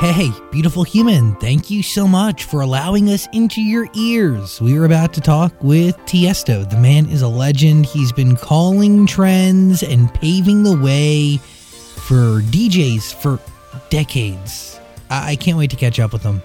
Hey, beautiful human, thank you so much for allowing us into your ears. We are about to talk with Tiesto. The man is a legend. He's been calling trends and paving the way for DJs for decades. I, I can't wait to catch up with him.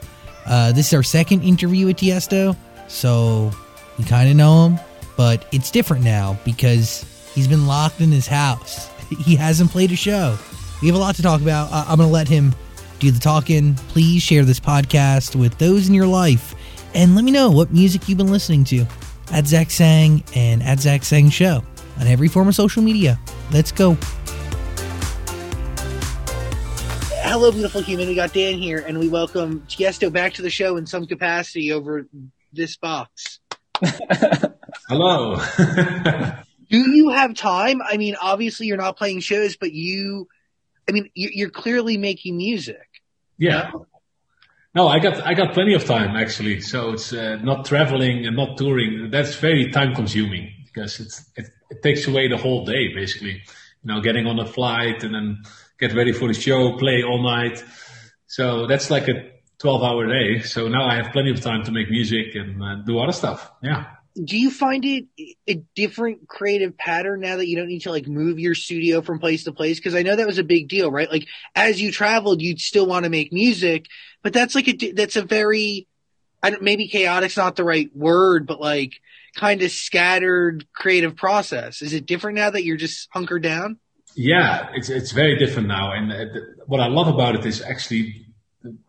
Uh, this is our second interview with Tiesto, so we kind of know him, but it's different now because he's been locked in his house. He hasn't played a show. We have a lot to talk about. I- I'm going to let him do the talking. Please share this podcast with those in your life and let me know what music you've been listening to at Zach Sang and at Zach Sang Show on every form of social media. Let's go. Hello, beautiful human. We got Dan here, and we welcome Tiesto back to the show in some capacity over this box. Hello. Do you have time? I mean, obviously you're not playing shows, but you, I mean, you- you're clearly making music. Yeah. No, I got I got plenty of time actually. So it's uh, not traveling and not touring. That's very time consuming because it's it, it takes away the whole day basically. You know, getting on a flight and then get ready for the show, play all night. So that's like a 12 hour day. So now I have plenty of time to make music and uh, do other stuff. Yeah. Do you find it a different creative pattern now that you don't need to like move your studio from place to place? Because I know that was a big deal, right? Like as you traveled, you'd still want to make music, but that's like a that's a very, I don't, maybe chaotic's not the right word, but like kind of scattered creative process. Is it different now that you're just hunkered down? Yeah, it's it's very different now, and uh, what I love about it is actually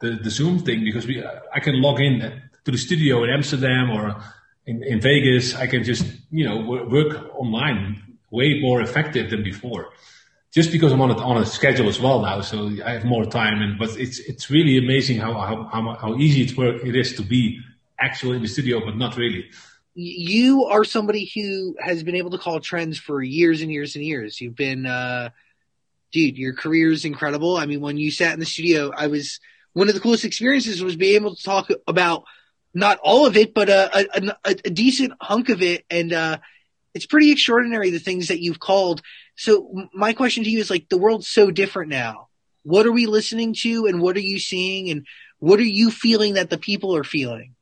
the the Zoom thing because we I can log in to the studio in Amsterdam or in, in Vegas. I can just you know work online way more effective than before, just because I'm on a, on a schedule as well now, so I have more time. And but it's it's really amazing how how how, how easy it work it is to be actually in the studio, but not really. you are somebody who has been able to call trends for years and years and years. You've been, uh, dude, your career is incredible. I mean, when you sat in the studio, I was, one of the coolest experiences was being able to talk about not all of it, but a, a, a, decent hunk of it. And, uh, it's pretty extraordinary the things that you've called. So my question to you is like, the world's so different now. What are we listening to and what are you seeing and what are you feeling that the people are feeling?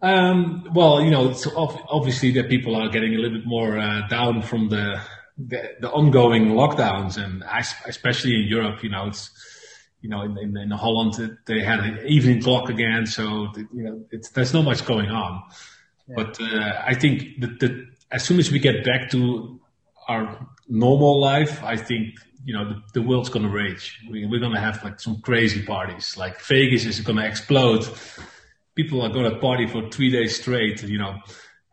Um, well, you know, it's obviously that people are getting a little bit more uh, down from the, the the ongoing lockdowns, and especially in Europe, you know, it's you know, in, in, in Holland they had an evening clock again, so you know, it's, there's not much going on. But uh, I think that, that as soon as we get back to our normal life, I think you know the, the world's gonna rage. We, we're gonna have like some crazy parties. Like Vegas is gonna explode. People are gonna party for three days straight. You know,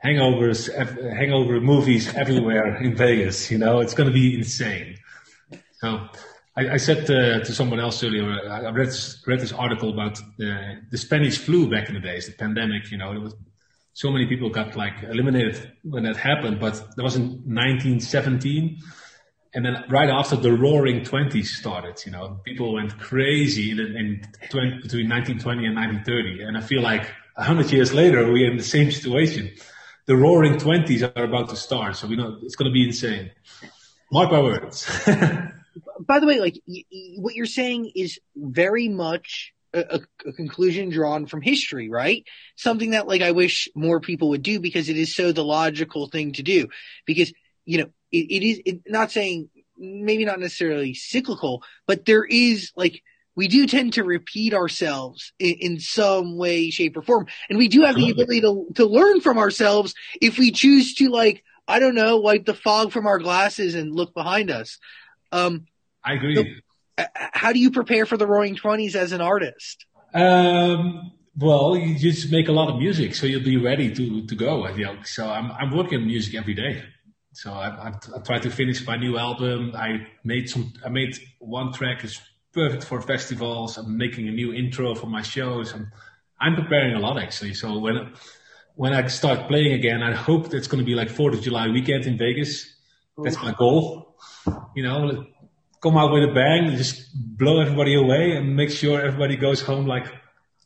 hangovers, hangover movies everywhere in Vegas. You know, it's gonna be insane. So. I, I said uh, to someone else earlier, I I read this, read this article about the, the Spanish flu back in the days, the pandemic. You know, was so many people got like eliminated when that happened, but that was in 1917. And then right after the roaring 20s started, you know, people went crazy in, in 20, between 1920 and 1930. And I feel like a hundred years later, we're in the same situation. The roaring 20s are about to start. So we know it's going to be insane. Mark my words. by the way, like y- y- what you're saying is very much a, a, conclusion drawn from history, right? Something that like I wish more people would do because it is so the logical thing to do. Because you know it, it is it, not saying maybe not necessarily cyclical, but there is like we do tend to repeat ourselves in, in some way, shape, or form, and we do have the ability to to learn from ourselves if we choose to like I don't know wipe the fog from our glasses and look behind us. Um, I agree. uh, how do you prepare for the roaring 20s as an artist Um, well, you just make a lot of music, so you'll be ready to to go. You know, so I'm I'm working on music every day. So I, I, I tried to finish my new album. I made some. I made one track is perfect for festivals. I'm making a new intro for my shows. I'm, I'm preparing a lot actually. So when when I start playing again, I hope it's going to be like Fourth of July weekend in Vegas. That's my goal. You know, come out with a bang, just blow everybody away, and make sure everybody goes home like,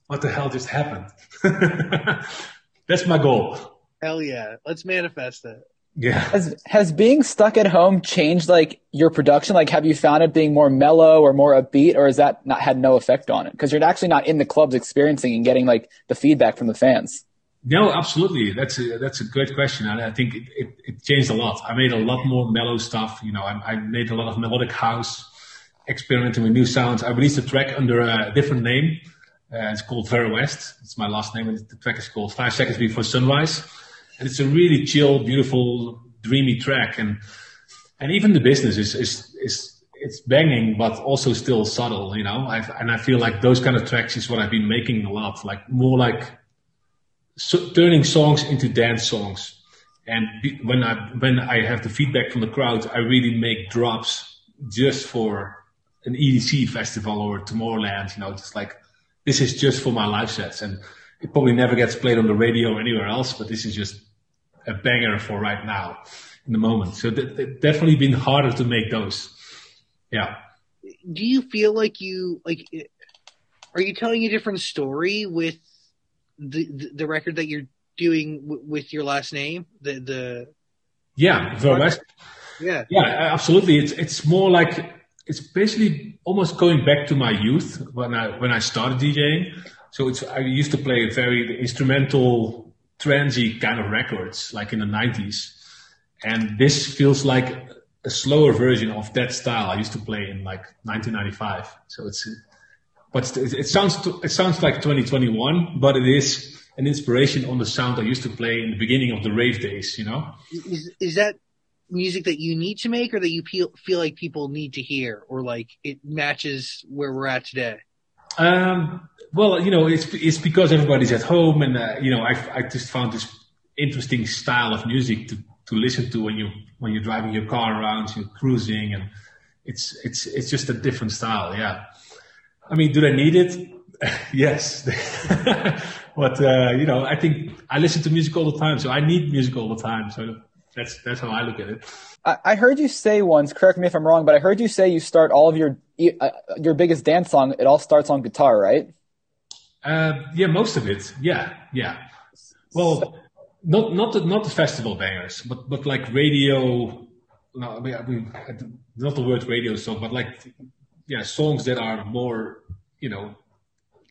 "What the hell just happened?" That's my goal. Hell yeah, let's manifest it. Yeah. Has has being stuck at home changed like your production? Like, have you found it being more mellow or more upbeat, or has that not had no effect on it? Because you're actually not in the clubs experiencing and getting like the feedback from the fans. No, absolutely. That's a that's a great question, and I think it, it, it changed a lot. I made a lot more mellow stuff. You know, I, I made a lot of melodic house, experimenting with new sounds. I released a track under a different name. Uh, it's called VER:WEST. It's my last name, and the track is called Five Seconds Before Sunrise and it's a really chill, beautiful, dreamy track. And and even the business is is is it's banging, but also still subtle, you know. I've, and I feel like those kind of tracks is what I've been making a lot, like more like so, turning songs into dance songs. And be, when I when I have the feedback from the crowd, I really make drops just for an EDC festival or Tomorrowland, you know, just like this is just for my live sets and it probably never gets played on the radio or anywhere else, but this is just a banger for right now in the moment. So definitely been harder to make those. Yeah. Do you feel like you like? Are you telling a different story with the the, the record that you're doing w- with your last name? The the yeah, the. Yeah, yeah, absolutely. It's it's more like it's basically almost going back to my youth when I when I started DJing. So it's I used to play very instrumental, transy kind of records, like in the '90s, and this feels like a slower version of that style I used to play in like 1995. So it's, but it sounds it sounds like 2021, but it is an inspiration on the sound I used to play in the beginning of the rave days. You know, is is that music that you need to make, or that you feel feel like people need to hear, or like it matches where we're at today? Um, well, you know, it's it's because everybody's at home, and uh, you know, I I just found this interesting style of music to to listen to when you when you're driving your car around, you're cruising, and it's it's it's just a different style. Yeah, I mean, do they need it? yes, but uh, you know, I think I listen to music all the time, so I need music all the time. So that's that's how I look at it. I heard you say once, correct me if I'm wrong, but I heard you say you start all of your uh, your biggest dance song. It all starts on guitar, right? Uh, yeah, most of it. Yeah, yeah. Well, not not the, not the festival bangers, but but like radio. No, I mean, I mean, not the word radio song, but like yeah, songs that are more, you know,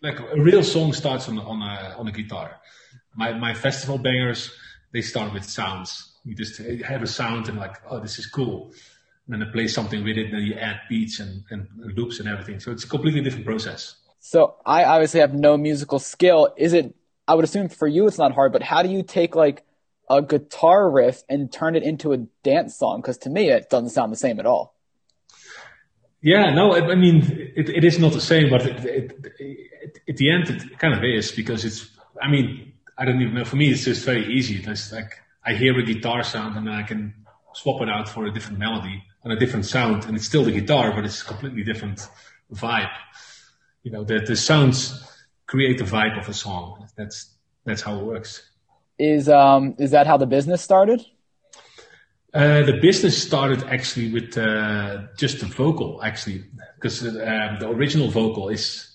like a real song starts on on a on a guitar. My my festival bangers they start with sounds you just have a sound and like, oh, this is cool. And then I play something with it, then you add beats and, and loops and everything. So it's a completely different process. So I obviously have no musical skill. Is it? I would assume for you it's not hard, but how do you take like a guitar riff and turn it into a dance song? Because to me, it doesn't sound the same at all. Yeah, no, I mean it, it is not the same, but it, it, it, at the end it kind of is because it's. I mean, I don't even know. For me, it's just very easy. It's like I hear a guitar sound and I can swap it out for a different melody and a different sound, and it's still the guitar, but it's a completely different vibe. You know, the the sounds create the vibe of a song. That's that's how it works. Is um is that how the business started? Uh, the business started actually with uh, just the vocal, actually, because uh, the original vocal is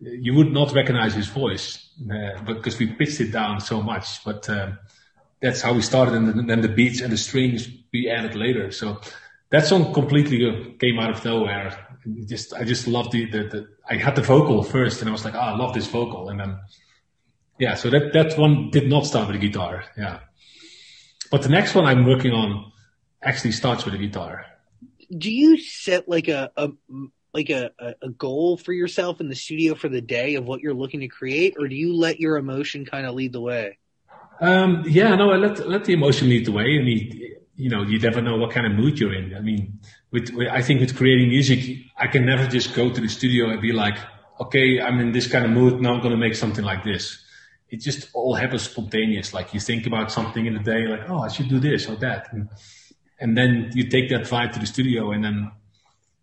you would not recognize his voice uh, because we pitched it down so much, but. Um, that's how we started, and then the beats and the strings we added later. So that song completely came out of nowhere. Just I just loved the, the, the I had the vocal first, and I was like, oh, I love this vocal, and then yeah. So that that one did not start with a guitar, yeah. But the next one I'm working on actually starts with a guitar. Do you set like a, a like a, a goal for yourself in the studio for the day of what you're looking to create, or do you let your emotion kind of lead the way? Um, yeah, no, I let let the emotion lead the way. I mean, you know, you never know what kind of mood you're in. I mean, with, with I think with creating music, I can never just go to the studio and be like, okay, I'm in this kind of mood. Now I'm going to make something like this. It just all happens spontaneous. Like you think about something in the day, like, oh, I should do this or that. And and then you take that vibe to the studio, and then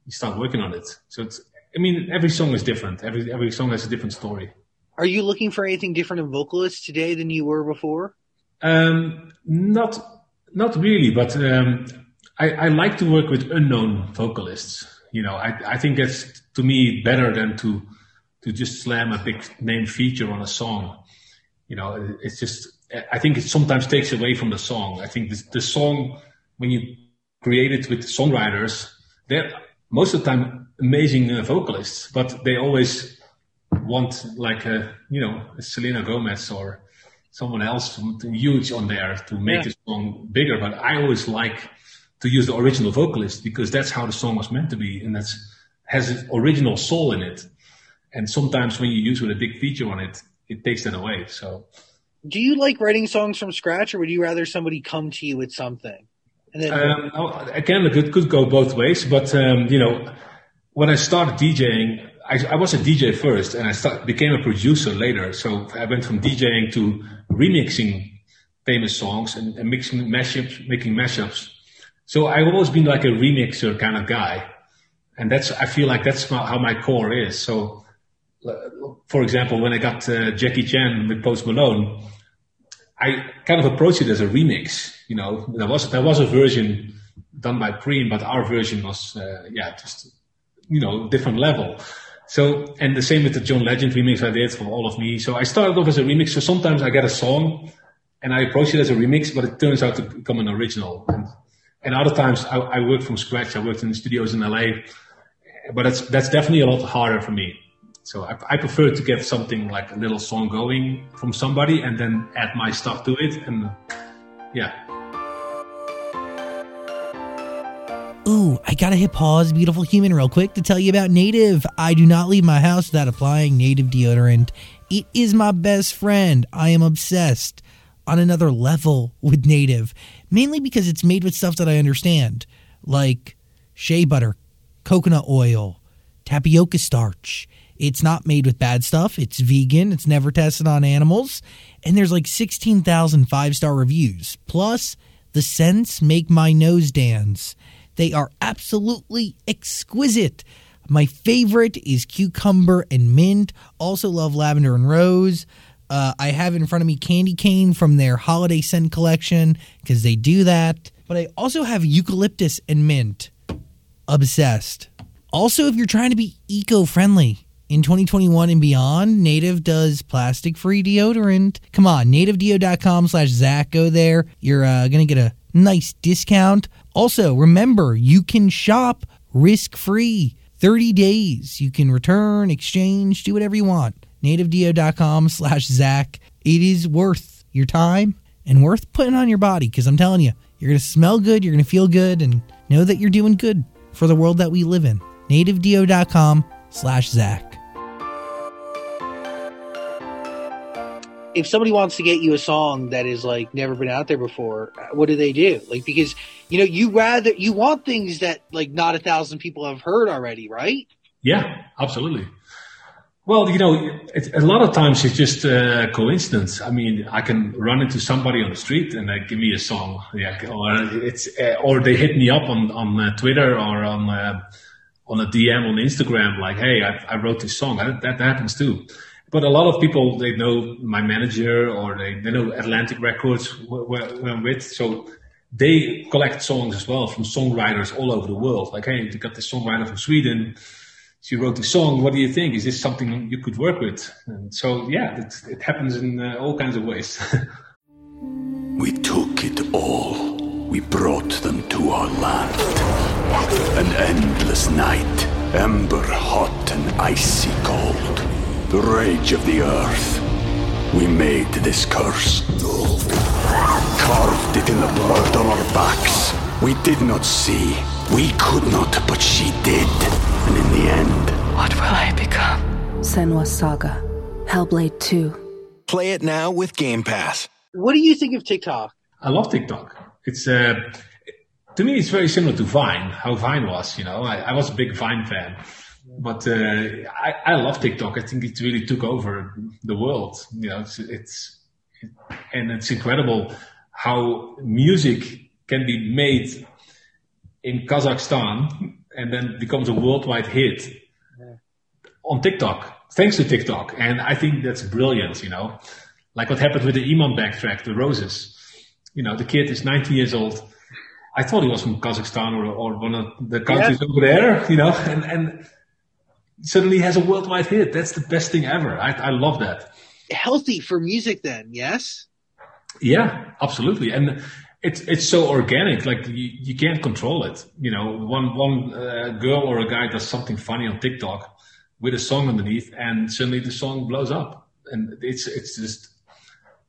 you start working on it. So it's, I mean, every song is different. Every every song has a different story. Are you looking for anything different in vocalists today than you were before? Um, not not really, but um, I, I like to work with unknown vocalists. You know, I I think that's to me better than to to just slam a big name feature on a song. You know, it's just I think it sometimes takes away from the song. I think the song when you create it with songwriters, they're most of the time amazing uh, vocalists, but they always want like a you know a Selena Gomez or someone else huge on there to make yeah. the song bigger. But I always like to use the original vocalist because that's how the song was meant to be, and that's has an original soul in it. And sometimes when you use with a big feature on it, it takes it away. So, do you like writing songs from scratch, or would you rather somebody come to you with something? And then, um, oh, again, it could, could go both ways. But um, you know, when I started DJing, I, I, was a DJ first, and I start, became a producer later. So I went from DJing to remixing famous songs and, and mixing mashups, making mashups. So I've always been like a remixer kind of guy, and that's I feel like that's how my core is. So, for example, when I got uh, Jackie Chan with Post Malone, I kind of approached it as a remix. You know, there was there was a version done by Preme, but our version was uh, yeah just you know different level. So, and the same with the John Legend remix I did for All of Me. So I started off as a remix. So sometimes I get a song and I approach it as a remix, but it turns out to become an original. And, and other times I, I work from scratch. I worked in studios in LA, but that's, that's definitely a lot harder for me. So I, I prefer to get something like a little song going from somebody and then add my stuff to it. And yeah, Ooh, I gotta hit pause, beautiful human, real quick to tell you about Native. I do not leave my house without applying Native deodorant. It is my best friend. I am obsessed on another level with Native, mainly because it's made with stuff that I understand, like shea butter, coconut oil, tapioca starch. It's not made with bad stuff. It's vegan. It's never tested on animals. And there's like 16,000 five star reviews. Plus, the scents make my nose dance. They are absolutely exquisite. My favorite is cucumber and mint. Also love lavender and rose. Uh, I have in front of me candy cane from their holiday scent collection because they do that. But I also have eucalyptus and mint. Obsessed. Also, if you're trying to be eco friendly in 2021 and beyond, Native does plastic free deodorant. Come on, nativedeo.com slash Zach. Go there. You're uh, going to get a nice discount. Also, remember, you can shop risk free. 30 days. You can return, exchange, do whatever you want. nativedeo.com slash Zach. It is worth your time and worth putting on your body because I'm telling you, you're going to smell good, you're going to feel good, and know that you're doing good for the world that we live in. nativedeo.com slash Zach. If somebody wants to get you a song that is like never been out there before, what do they do? Like because you know you rather you want things that like not a thousand people have heard already, right? Yeah, absolutely. Well, you know, a lot of times it's just a coincidence. I mean, I can run into somebody on the street and they give me a song, yeah, or it's uh, or they hit me up on on uh, Twitter or on uh, on a DM on Instagram, like, "Hey, I, I wrote this song." That, that happens too but a lot of people they know my manager or they, they know Atlantic Records where, where I'm with, so they collect songs as well from songwriters all over the world. Like, hey, you got this songwriter from Sweden. She wrote this song. What do you think? Is this something you could work with? And so, yeah, it, it happens in uh, all kinds of ways. we took it all. We brought them to our land. An endless night, ember hot and icy cold the rage of the earth. We made this curse. Carved it in the blood on our backs. We did not see. We could not, but she did. And in the end... What will I become? Senua's Saga. Hellblade 2. Play it now with Game Pass. What do you think of TikTok? I love TikTok. It's... Uh, to me, it's very similar to Vine, how Vine was, you know. I, I was a big Vine fan but uh, I, I love TikTok. I think it really took over the world. You know, it's, it's and it's incredible how music can be made in Kazakhstan and then becomes a worldwide hit on TikTok, thanks to TikTok. And I think that's brilliant, you know, like what happened with the Imanbek track, The Roses. You know, the kid is 19 years old. I thought he was from Kazakhstan or, or one of the countries yeah. over there, you know, and, and suddenly has a worldwide hit. That's the best thing ever. I, I love that. Healthy for music then, yes? Yeah, absolutely. And it's it's so organic, like you, you can't control it. You know, one one uh, girl or a guy does something funny on TikTok with a song underneath, and suddenly the song blows up. And it's it's just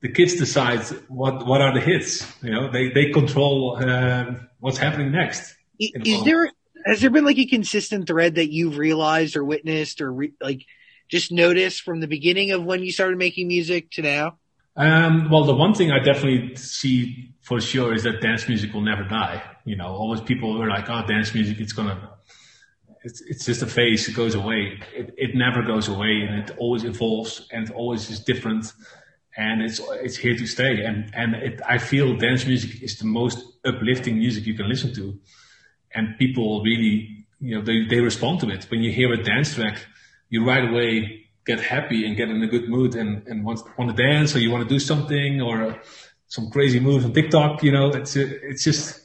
the kids decide what what are the hits. You know, they they control uh, what's happening next. Is there has there been like a consistent thread that you've realized or witnessed or re- like just noticed from the beginning of when you started making music to now? Um, well, the one thing I definitely see for sure is that dance music will never die. You know, always people are like, "Oh, dance music, it's gonna, it's it's just a phase. It goes away. It it never goes away, and it always evolves, and it always is different, and it's it's here to stay. And and it, I feel dance music is the most uplifting music you can listen to, and people really, you know, they they respond to it. When you hear a dance track, you right away get happy and get in a good mood and, and want, want to dance or you want to do something or some crazy moves on TikTok, you know, it's, it's just,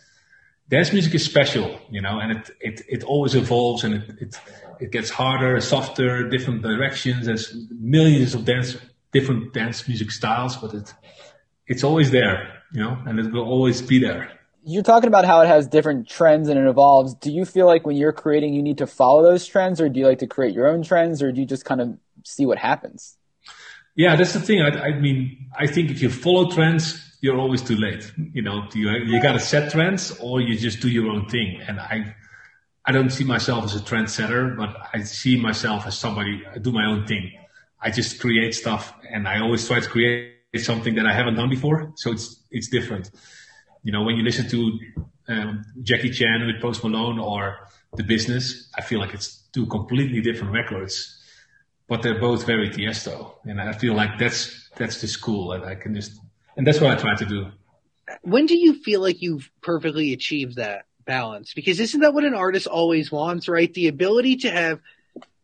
dance music is special, you know, and it, it, it always evolves and it, it, it gets harder, softer, different directions. There's millions of dance, different dance music styles, but it, it's always there, you know, and it will always be there you're talking about how it has different trends and it evolves. Do you feel like when you're creating, you need to follow those trends, or do you like to create your own trends, or do you just kind of see what happens? Yeah, that's the thing. I, I mean, I think if you follow trends, you're always too late. You know, you you got to set trends, or you just do your own thing. And I, I don't see myself as a trendsetter, but I see myself as somebody. I do my own thing. I just create stuff, and I always try to create something that I haven't done before. So it's it's different you know, when you listen to um, Jackie Chan with Post Malone or The Business, I feel like it's two completely different records, but they're both very Tiesto, and I feel like that's that's just cool, and I can just and that's what I try to do. When do you feel like you've perfectly achieved that balance? Because isn't that what an artist always wants, right? The ability to have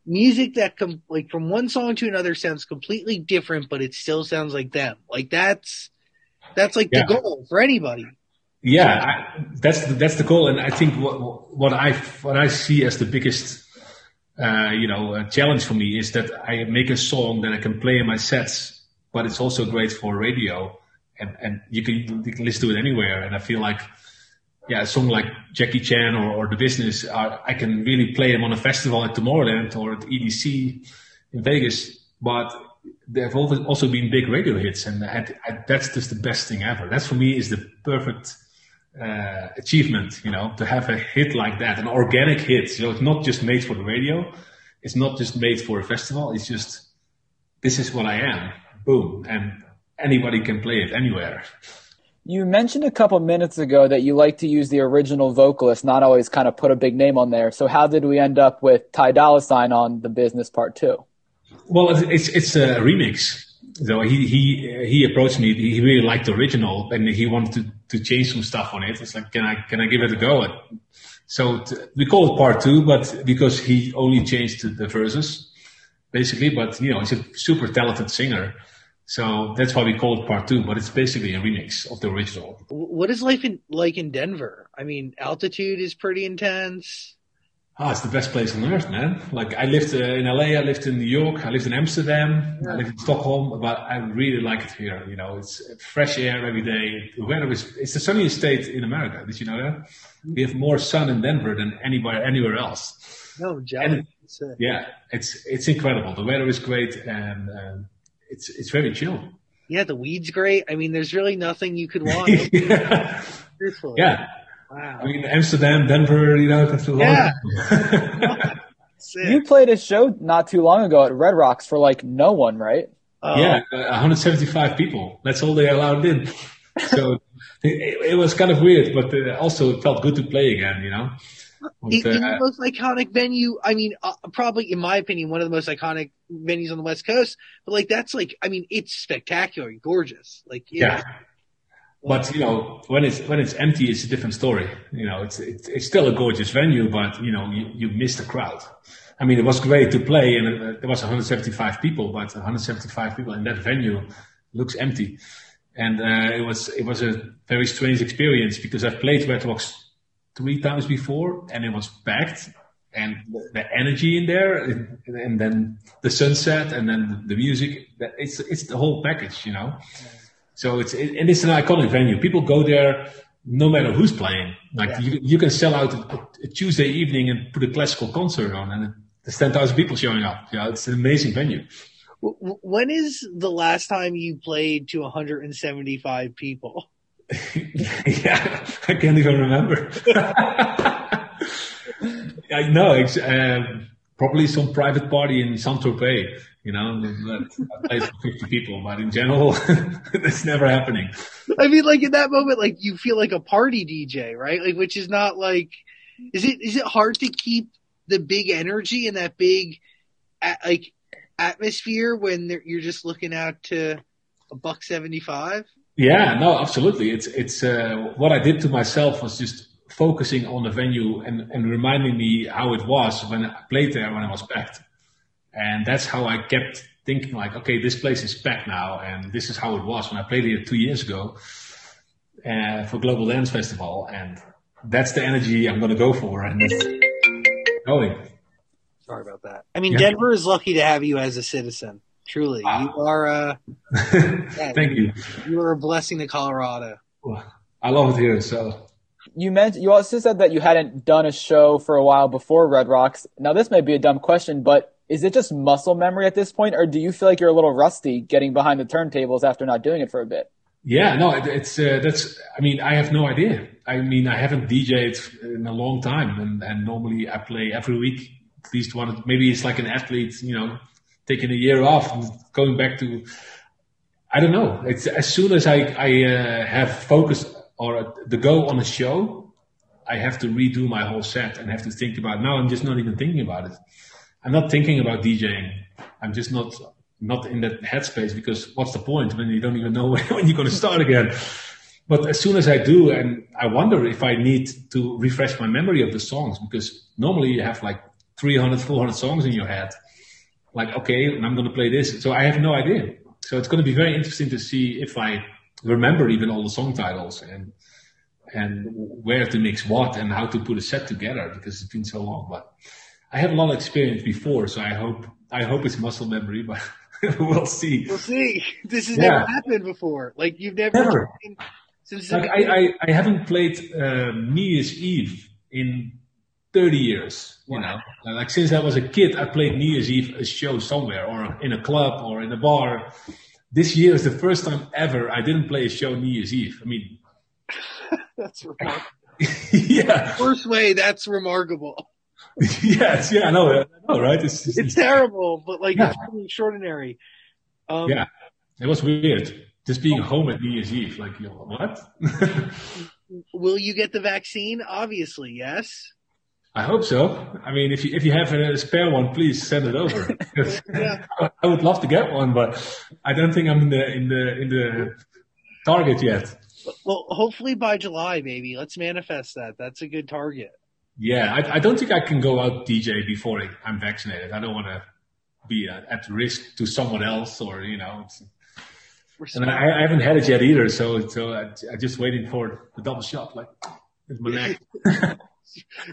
music that com- like from one song to another sounds completely different, but it still sounds like them. Like that's that's like yeah. the goal for anybody yeah, I, that's the, that's the goal, and I think what what I what I see as the biggest uh, you know uh, challenge for me is that I make a song that I can play in my sets, but it's also great for radio, and and you can you can listen to it anywhere, and I feel like yeah, a song like Jackie Chan or, or The Business, uh, I can really play them on a festival at Tomorrowland or at EDC in Vegas, but there have also been big radio hits, and that's just the best thing ever. That's for me is the perfect uh, achievement, you know, to have a hit like that, an organic hit. So it's not just made for the radio. It's not just made for a festival. It's just, this is what I am. Boom. And anybody can play it anywhere. You mentioned a couple minutes ago that you like to use the original vocalist, not always kind of put a big name on there. So how did we end up with Ty Dolla Sign on the business part two? Well, it's, it's a remix so he he he approached me. He really liked the original, and he wanted to, to change some stuff on it. It's like, can I can I give it a go? So t- we call it part two, but because he only changed the verses, basically. But you know, he's a super talented singer, so that's why we call it part two. But it's basically a remix of the original. What is life in, like in Denver? I mean, altitude is pretty intense. Ah, oh, it's the best place on earth, man. Like I lived uh, in LA, I lived in New York, I lived in Amsterdam, yeah. I lived in Stockholm, but I really like it here. You know, it's fresh air every day. The weather is, it's the sunniest state in America. Did you know that? We have more sun in Denver than anywhere, anywhere else. No, and, yeah, it's, it's incredible. The weather is great and, um, it's, it's very chill. Yeah, the weed's great. I mean, there's really nothing you could want. yeah. yeah. Wow. I mean, Amsterdam, Denver, you know, that's a yeah. you played a show not too long ago at Red Rocks for like no one, right? Uh, yeah, 175 people. That's all they allowed in. So it, it, was kind of weird, but uh, also it felt good to play again, you know? But, in, in the uh, most iconic venue, I mean, uh, probably in my opinion, one of the most iconic venues on the West Coast. But like, that's like, I mean, it's spectacular, gorgeous. Like, yeah. But you know, when it's when it's empty, it's a different story. You know, it's it's, it's still a gorgeous venue, but you know, you, you miss the crowd. I mean, it was great to play, and uh, there was 175 people, but 175 people in that venue looks empty. And uh, it was it was a very strange experience because I've played Red Rocks three times before, and it was packed, and the, the energy in there, and, and, then the sunset, and then the, music. It's it's the whole package, you know. So it's it, and it's an iconic venue. People go there no matter who's playing. Like yeah. you, you can sell out a, a, Tuesday evening and put a classical concert on, and there's ten thousand people showing up. Yeah, it's an amazing venue. When is the last time you played to 175 people? yeah, I can't even remember. I know. It's, um, probably some private party in Saint Tropez you know, that plays for 50 people, but in general, that's never happening. I mean, like in that moment, like you feel like a party DJ, right? Like, which is not like, is it, is it hard to keep the big energy and that big, like, atmosphere when you're just looking out to a buck 75? Yeah, no, absolutely. It's, it's, uh, what I did to myself was just focusing on the venue and, and reminding me how it was when I played there when I was packed and that's how I kept thinking like, okay, this place is packed now, and this is how it was when I played here two years ago uh, for Global Dance Festival, and that's the energy I'm going to go for, and going. Sorry about that. I mean, yeah. Denver is lucky to have you as a citizen. Truly, wow. you are. Uh, yeah, Thank you. You are a blessing to Colorado. I love it here. So you mentioned you also said that you hadn't done a show for a while before Red Rocks. Now, this may be a dumb question, but is it just muscle memory at this point, or do you feel like you're a little rusty getting behind the turntables after not doing it for a bit? Yeah, no, it, it's uh, that's. I mean, I have no idea. I mean, I haven't DJed in a long time, and, and normally I play every week at least one. Maybe it's like an athlete, you know, taking a year off and going back to. I don't know. It's as soon as I I uh, have focus or the go on a show, I have to redo my whole set and have to think about. Now I'm just not even thinking about it. I'm not thinking about DJing. I'm just not not in that headspace because what's the point when you don't even know when you're going to start again? But as soon as I do, and I wonder if I need to refresh my memory of the songs because normally you have like 300, 400 songs in your head. Like, okay, I'm going to play this. So I have no idea. So it's going to be very interesting to see if I remember even all the song titles and and where to mix what and how to put a set together because it's been so long. But I have a lot of experience before, so I hope I hope it's muscle memory, but we'll see. We'll see. This has yeah. never happened before. Like you've never, never. since like I, I, I haven't played uh, New Year's Eve in 30 years. You know, like since I was a kid, I played New Year's Eve a show somewhere or in a club or in a bar. This year is the first time ever I didn't play a show New Year's Eve. I mean, that's remarkable. yeah. First way, that's remarkable. yes, yeah, I know, I know, right? It's, it's, it's terrible, but like yeah. it's really extraordinary. Um, yeah, it was weird just being home at New Year's Eve. Like, you know, what? Will you get the vaccine? Obviously, yes. I hope so. I mean, if you if you have a spare one, please send it over. yeah. I would love to get one, but I don't think I'm in the in the in the target yet. Well, hopefully by July, maybe. Let's manifest that. That's a good target. Yeah, I, I, don't think I can go out DJ before I'm vaccinated. I don't want to be at, at risk to someone else, or you know. and I, I, haven't had it yet either, so so I, am just waiting for the double shot, like with my neck.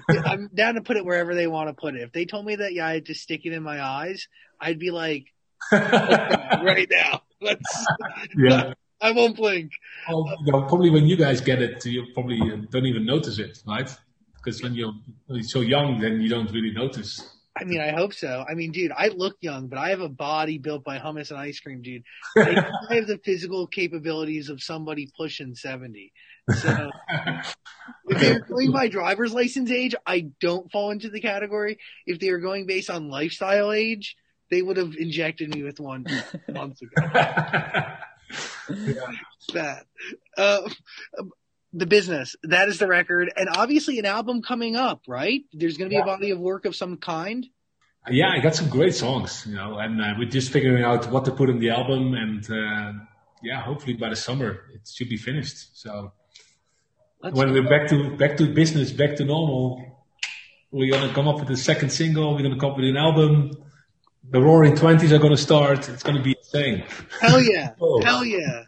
I'm down to put it wherever they want to put it. If they told me that, yeah, I had to stick it in my eyes, I'd be like, right now, let's. Yeah. I won't blink. Know, probably when you guys get it, you probably uh, don't even notice it, right? Because when you're so young, then you don't really notice. I mean, I hope so. I mean, dude, I look young, but I have a body built by hummus and ice cream, dude. I, I have the physical capabilities of somebody pushing 70. So if they're going by driver's license age, I don't fall into the category. If they were going based on lifestyle age, they would have injected me with one months ago. yeah. Bad. Uh, the business. That is the record, and obviously an album coming up, right? There's going to be yeah. a body of work of some kind. Yeah, I got some great songs, you know, and uh, we're just figuring out what to put in the album, and uh, yeah, hopefully by the summer it should be finished. So Let's when we're back to back to business, back to normal, we're gonna come up with a second single. We're gonna come up with an album. The Roaring Twenties are gonna start. It's gonna be insane. Hell yeah. Oh. Hell yeah.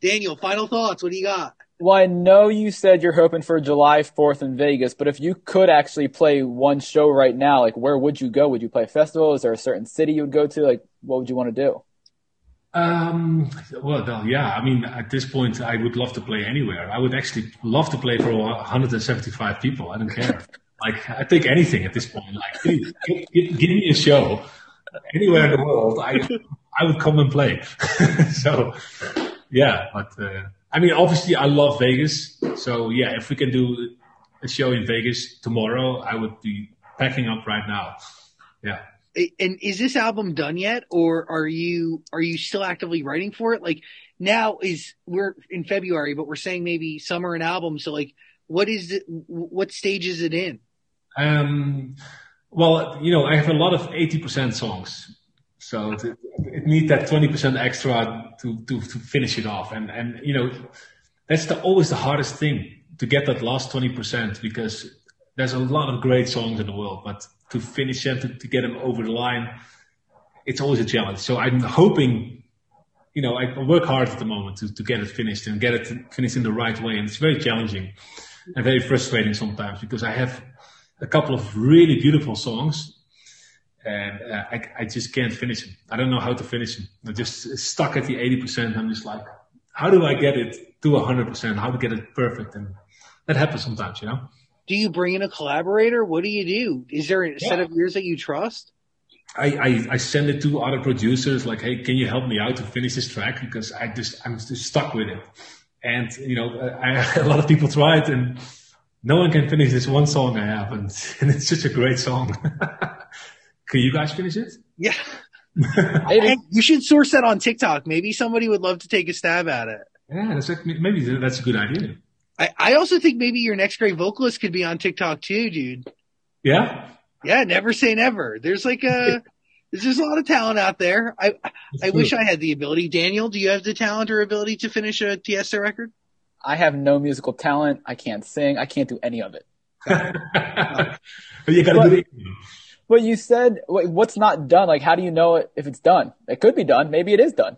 Daniel, final thoughts. What do you got? Well, I know you said you're hoping for July 4th in Vegas, but if you could actually play one show right now, like where would you go? Would you play a festival? Is there a certain city you would go to? Like, what would you want to do? Um, well, yeah. I mean, at this point, I would love to play anywhere. I would actually love to play for 175 people. I don't care. like, I take anything at this point. Like, give, give, give me a show anywhere in the world. I I would come and play. so, yeah. But uh, I mean, obviously, I love Vegas. So yeah, if we can do a show in Vegas tomorrow, I would be packing up right now. Yeah. And is this album done yet, or are you are you still actively writing for it? Like now is we're in February, but we're saying maybe summer an album. So like, what is it? What stage is it in? Um, well, you know, I have a lot of eighty percent songs, so it, it needs that twenty percent extra to, to to finish it off, and and you know, that's the always the hardest thing to get that last twenty percent because there's a lot of great songs in the world, but to finish them, to, to get them over the line, it's always a challenge. So I'm hoping, you know, I work hard at the moment to, to get it finished and get it finished in the right way. And it's very challenging and very frustrating sometimes because I have a couple of really beautiful songs and uh, I, I just can't finish them. I don't know how to finish them. I'm just stuck at the 80%. I'm just like, how do I get it to 100%? How to get it perfect? And that happens sometimes, you know? do you bring in a collaborator? What do you do? Is there a yeah. set of ears that you trust? I, I, I, send it to other producers like, hey, can you help me out to finish this track? Because I just I'm just stuck with it, and you know, I, a lot of people try it, and no one can finish this one song I have, and, and it's such a great song. can you guys finish it? Yeah. hey, you should source that on TikTok. Maybe somebody would love to take a stab at it. Yeah, that's like, maybe that's a good idea. I, I also think maybe your next great vocalist could be on TikTok too, dude. Yeah. Yeah. Never say never. There's like a, there's just a lot of talent out there. I, I wish I had the ability. Daniel, do you have the talent or ability to finish a Tiesto record? I have no musical talent. I can't sing. I can't do any of it. but you gotta but, do it. But you said what's not done. Like, how do you know if it's done? It could be done. Maybe it is done.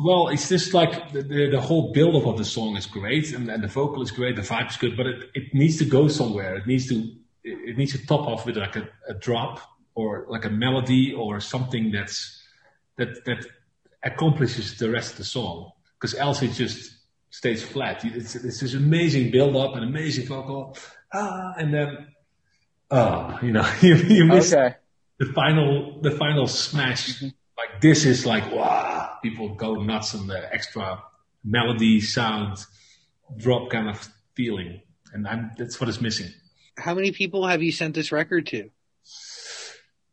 Well, it's just like the, the, the whole build up of the song is great and, and the vocal is great, the vibe is good, but it, it needs to go somewhere. It needs to it needs to top off with like a, a drop or like a melody or something that's that that accomplishes the rest of the song. Because else it just stays flat. It's, it's this amazing build up and amazing vocal, ah, and then oh, you know, you, you miss okay. the final the final smash. Mm-hmm. Like this is like wow people go nuts on the extra melody, sound, drop kind of feeling, and I'm, that's what is missing. How many people have you sent this record to?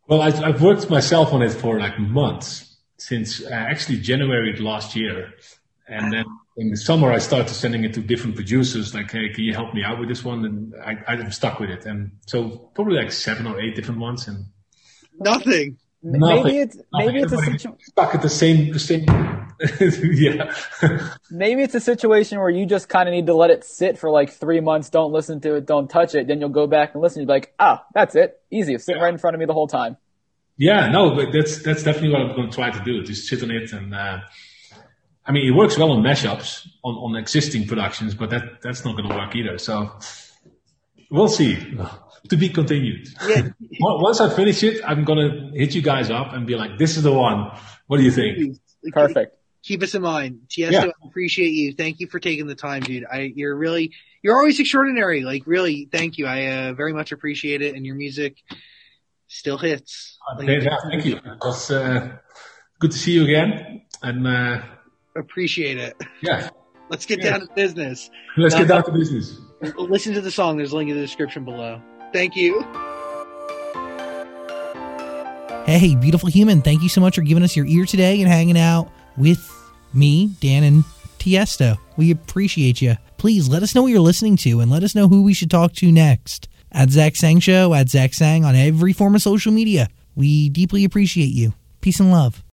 Well, I, I've worked myself on it for like months since uh, actually January last year, and then in the summer I started sending it to different producers. Like, hey, can you help me out with this one? And I, I'm stuck with it, and so probably like seven or eight different ones, and nothing. Nothing. Maybe it's maybe it's a situation stuck at the same the same. yeah. maybe it's a situation where you just kind of need to let it sit for like three months. Don't listen to it. Don't touch it. Then you'll go back and listen. You'll be like, ah, that's it. Easy. It's sitting yeah. right in front of me the whole time. Yeah. No, but that's that's definitely what I'm going to try to do. Just sit on it and. Uh, I mean, it works well on mashups on, on existing productions, but that that's not going to work either. So we'll see to be continued. Yeah. Once I finish it, I'm gonna hit you guys up and be like, "This is the one. What do you think?" Perfect. Keep us in mind, Tiesto. Yeah. I appreciate you. Thank you for taking the time, dude. I you're really you're always extraordinary. Like really, thank you. I uh, very much appreciate it, and your music still hits. Like, yeah, thank you. It was uh, good to see you again, and uh, appreciate it. Yeah. Let's get yeah. down to business. Let's now, get down to business. Listen to the song. There's a link in the description below. Thank you. Hey, beautiful human. Thank you so much for giving us your ear today and hanging out with me, Dan, and Tiesto. We appreciate you. Please let us know what you're listening to and let us know who we should talk to next. At Zach Sang Show, at Zach Sang on every form of social media. We deeply appreciate you. Peace and love.